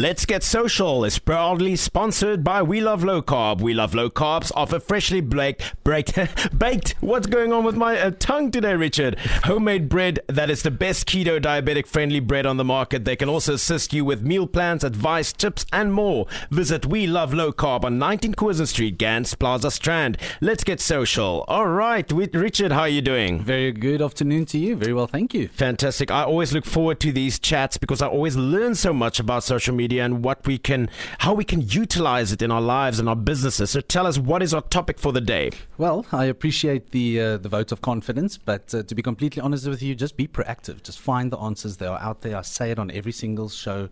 Let's Get Social is proudly sponsored by We Love Low Carb. We Love Low Carbs offer freshly baked, baked, baked. What's going on with my uh, tongue today, Richard? Homemade bread that is the best keto diabetic friendly bread on the market. They can also assist you with meal plans, advice, tips, and more. Visit We Love Low Carb on 19 Curzon Street, Gants Plaza Strand. Let's Get Social. All right, Richard, how are you doing? Very good afternoon to you. Very well, thank you. Fantastic. I always look forward to these chats because I always learn so much about social media media and what we can, how we can utilize it in our lives and our businesses. So tell us what is our topic for the day. Well, I appreciate the uh, the vote of confidence, but uh, to be completely honest with you, just be proactive. Just find the answers. They are out there. I say it on every single show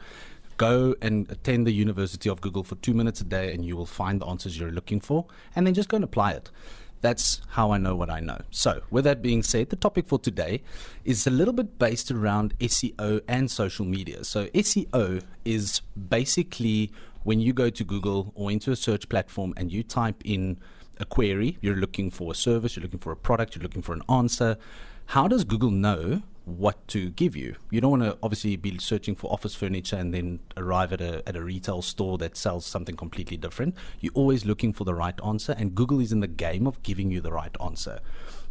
go and attend the University of Google for two minutes a day, and you will find the answers you're looking for, and then just go and apply it. That's how I know what I know. So, with that being said, the topic for today is a little bit based around SEO and social media. So, SEO is basically when you go to Google or into a search platform and you type in a query, you're looking for a service, you're looking for a product, you're looking for an answer. How does Google know what to give you. You don't want to obviously be searching for office furniture and then arrive at a at a retail store that sells something completely different. You're always looking for the right answer, and Google is in the game of giving you the right answer.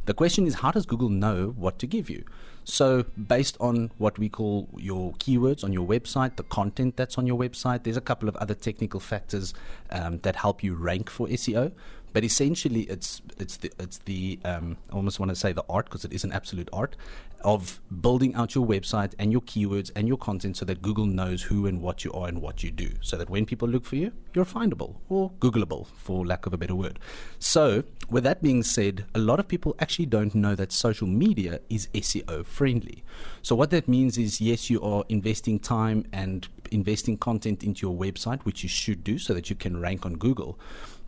The question is, how does Google know what to give you? So, based on what we call your keywords on your website, the content that's on your website, there's a couple of other technical factors um, that help you rank for SEO. But essentially, it's it's the it's the um, I almost want to say the art because it is an absolute art of building out your website and your keywords and your content so that Google knows who and what you are and what you do. So that when people look for you, you're findable or Googleable, for lack of a better word. So, with that being said, a lot of people actually don't know that social media is SEO friendly. So, what that means is yes, you are investing time and investing content into your website, which you should do so that you can rank on Google.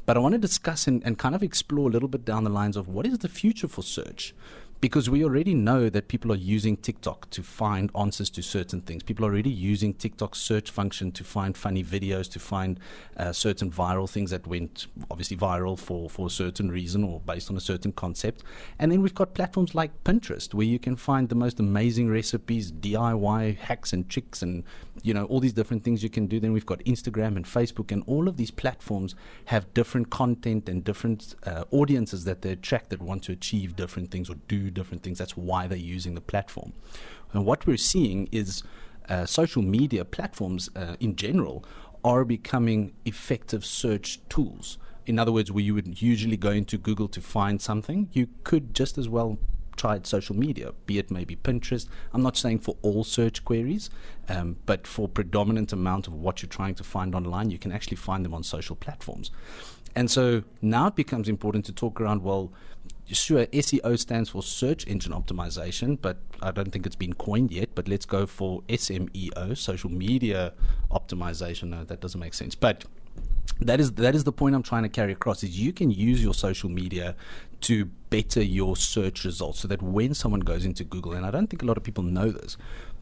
But I want to discuss and, and kind of explore a little bit down the lines of what is the future for search because we already know that people are using TikTok to find answers to certain things. People are already using TikTok's search function to find funny videos, to find uh, certain viral things that went obviously viral for, for a certain reason or based on a certain concept. And then we've got platforms like Pinterest where you can find the most amazing recipes, DIY hacks and tricks, and you know all these different things you can do. Then we've got Instagram and Facebook, and all of these platforms have different content and different uh, audiences that they attract that want to achieve different things or do different things. That's why they're using the platform. And what we're seeing is uh, social media platforms uh, in general are becoming effective search tools. In other words, where you would usually go into Google to find something, you could just as well tried social media, be it maybe Pinterest. I'm not saying for all search queries, um, but for predominant amount of what you're trying to find online, you can actually find them on social platforms. And so now it becomes important to talk around, well, sure, SEO stands for search engine optimization, but I don't think it's been coined yet. But let's go for SMEO, social media optimization. No, that doesn't make sense. But that is that is the point I'm trying to carry across is you can use your social media to better your search results so that when someone goes into Google and I don't think a lot of people know this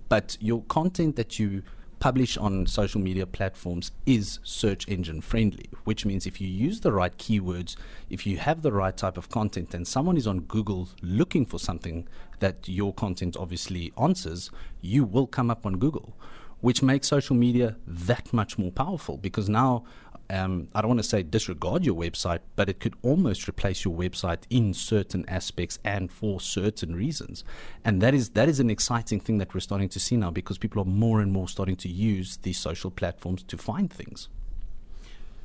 but your content that you publish on social media platforms is search engine friendly, which means if you use the right keywords, if you have the right type of content, and someone is on Google looking for something that your content obviously answers, you will come up on Google, which makes social media that much more powerful because now um, I don't want to say disregard your website, but it could almost replace your website in certain aspects and for certain reasons. And that is that is an exciting thing that we're starting to see now because people are more and more starting to use these social platforms to find things.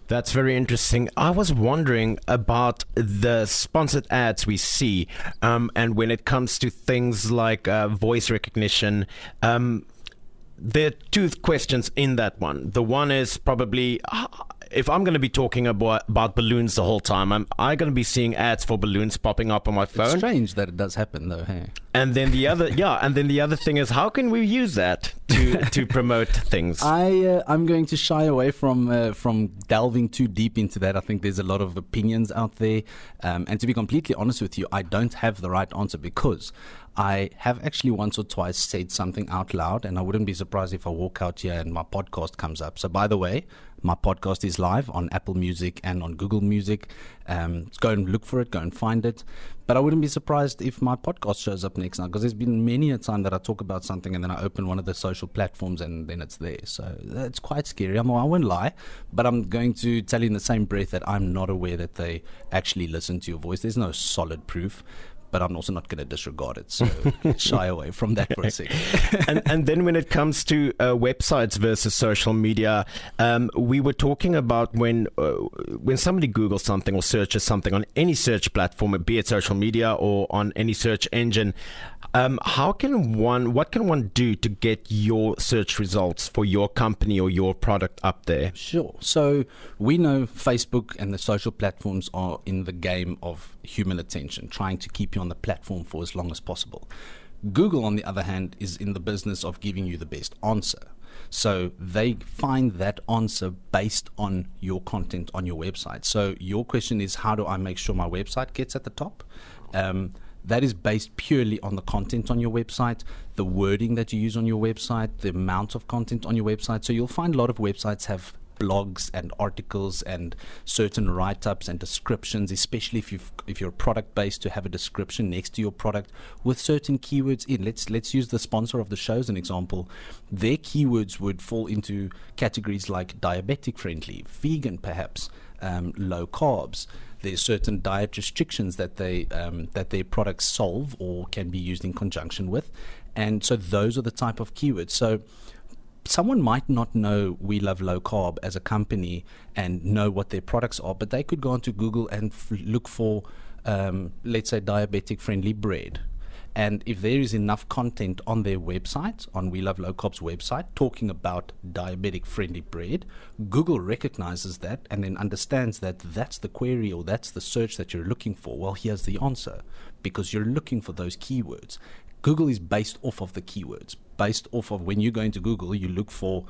That's very interesting. I was wondering about the sponsored ads we see, um, and when it comes to things like uh, voice recognition. Um, there are two questions in that one. The one is probably if I'm going to be talking about, about balloons the whole time, I'm I going to be seeing ads for balloons popping up on my phone? It's strange that it does happen, though. Hey. And then the other, yeah, and then the other thing is, how can we use that to to promote things? I uh, I'm going to shy away from uh, from delving too deep into that. I think there's a lot of opinions out there, um, and to be completely honest with you, I don't have the right answer because I have actually once or twice said something out loud, and I wouldn't be surprised if I walk out here and my podcast comes up. So, by the way, my podcast is live on Apple Music and on Google Music. Um, go and look for it, go and find it. But I wouldn't be surprised if my podcast shows up next now because there's been many a time that I talk about something and then I open one of the social platforms and then it's there. So it's quite scary. I'm, I won't lie, but I'm going to tell you in the same breath that I'm not aware that they actually listen to your voice. There's no solid proof but I'm also not going to disregard it. So shy away from that for a second. and, and then when it comes to uh, websites versus social media, um, we were talking about when uh, when somebody Googles something or searches something on any search platform, be it social media or on any search engine, um, how can one, what can one do to get your search results for your company or your product up there? Sure. So we know Facebook and the social platforms are in the game of human attention, trying to keep you on the platform for as long as possible. Google, on the other hand, is in the business of giving you the best answer. So they find that answer based on your content on your website. So your question is, how do I make sure my website gets at the top? Um, that is based purely on the content on your website, the wording that you use on your website, the amount of content on your website. So you'll find a lot of websites have blogs and articles and certain write-ups and descriptions, especially if you if you're product based to have a description next to your product with certain keywords in. Let's let's use the sponsor of the show as an example. Their keywords would fall into categories like diabetic friendly, vegan perhaps, um, low carbs there's certain diet restrictions that they um, that their products solve or can be used in conjunction with, and so those are the type of keywords. So someone might not know we love low carb as a company and know what their products are, but they could go onto Google and f- look for, um, let's say, diabetic friendly bread and if there is enough content on their website, on We Love Low Carb's website, talking about diabetic friendly bread, Google recognizes that and then understands that that's the query or that's the search that you're looking for. Well, here's the answer because you're looking for those keywords. Google is based off of the keywords, based off of when you go into Google, you look for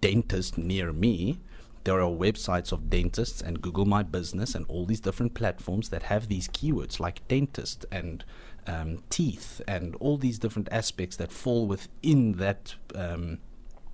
dentist near me there are websites of dentists and Google My Business and all these different platforms that have these keywords like dentist and um, teeth and all these different aspects that fall within that. Um,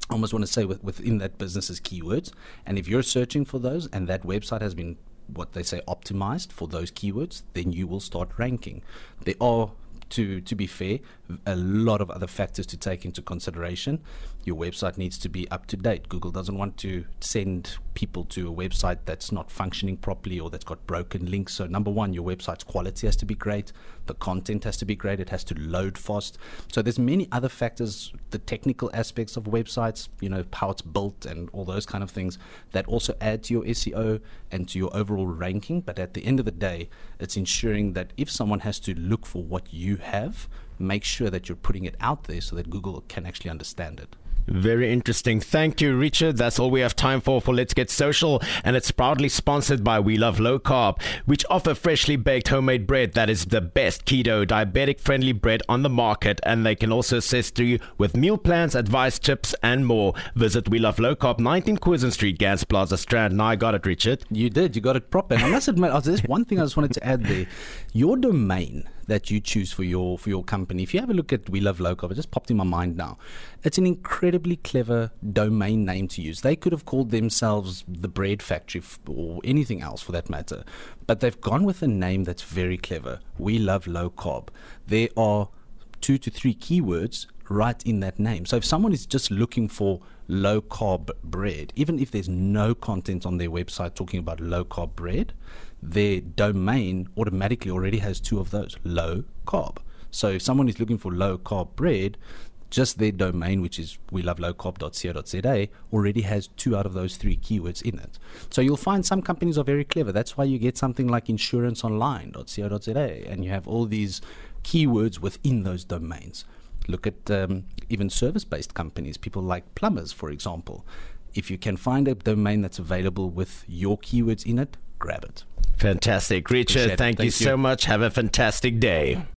I almost want to say within that business's keywords. And if you're searching for those and that website has been what they say optimized for those keywords, then you will start ranking. There are to to be fair, a lot of other factors to take into consideration. Your website needs to be up to date. Google doesn't want to send people to a website that's not functioning properly or that's got broken links. So number one, your website's quality has to be great. The content has to be great. It has to load fast. So there's many other factors, the technical aspects of websites, you know, how it's built and all those kind of things that also add to your SEO and to your overall ranking. But at the end of the day, it's ensuring that if someone has to look for what you have, make sure that you're putting it out there so that Google can actually understand it. Very interesting. Thank you, Richard. That's all we have time for for Let's Get Social, and it's proudly sponsored by We Love Low Carb, which offer freshly baked homemade bread that is the best keto, diabetic friendly bread on the market, and they can also assist you with meal plans, advice, tips, and more. Visit We Love Low Carb, 19 Curzon Street, Gants Plaza Strand. Now I got it, Richard. You did. You got it proper. And I must admit, oh, there's one thing I just wanted to add there. Your domain that you choose for your for your company. If you have a look at We Love Low Carb, it just popped in my mind now. It's an incredibly clever domain name to use. They could have called themselves the Bread Factory or anything else for that matter, but they've gone with a name that's very clever. We Love Low Carb. There are two to three keywords right in that name. So if someone is just looking for low carb bread, even if there's no content on their website talking about low carb bread, their domain automatically already has two of those low carb. So if someone is looking for low carb bread, just their domain, which is we love lowcarb.co.za, already has two out of those three keywords in it. So you'll find some companies are very clever. That's why you get something like insuranceonline.co.za, and you have all these keywords within those domains. Look at um, even service based companies, people like plumbers, for example. If you can find a domain that's available with your keywords in it, grab it. Fantastic. Richard, thank, thank, you so much. Have a fantastic day.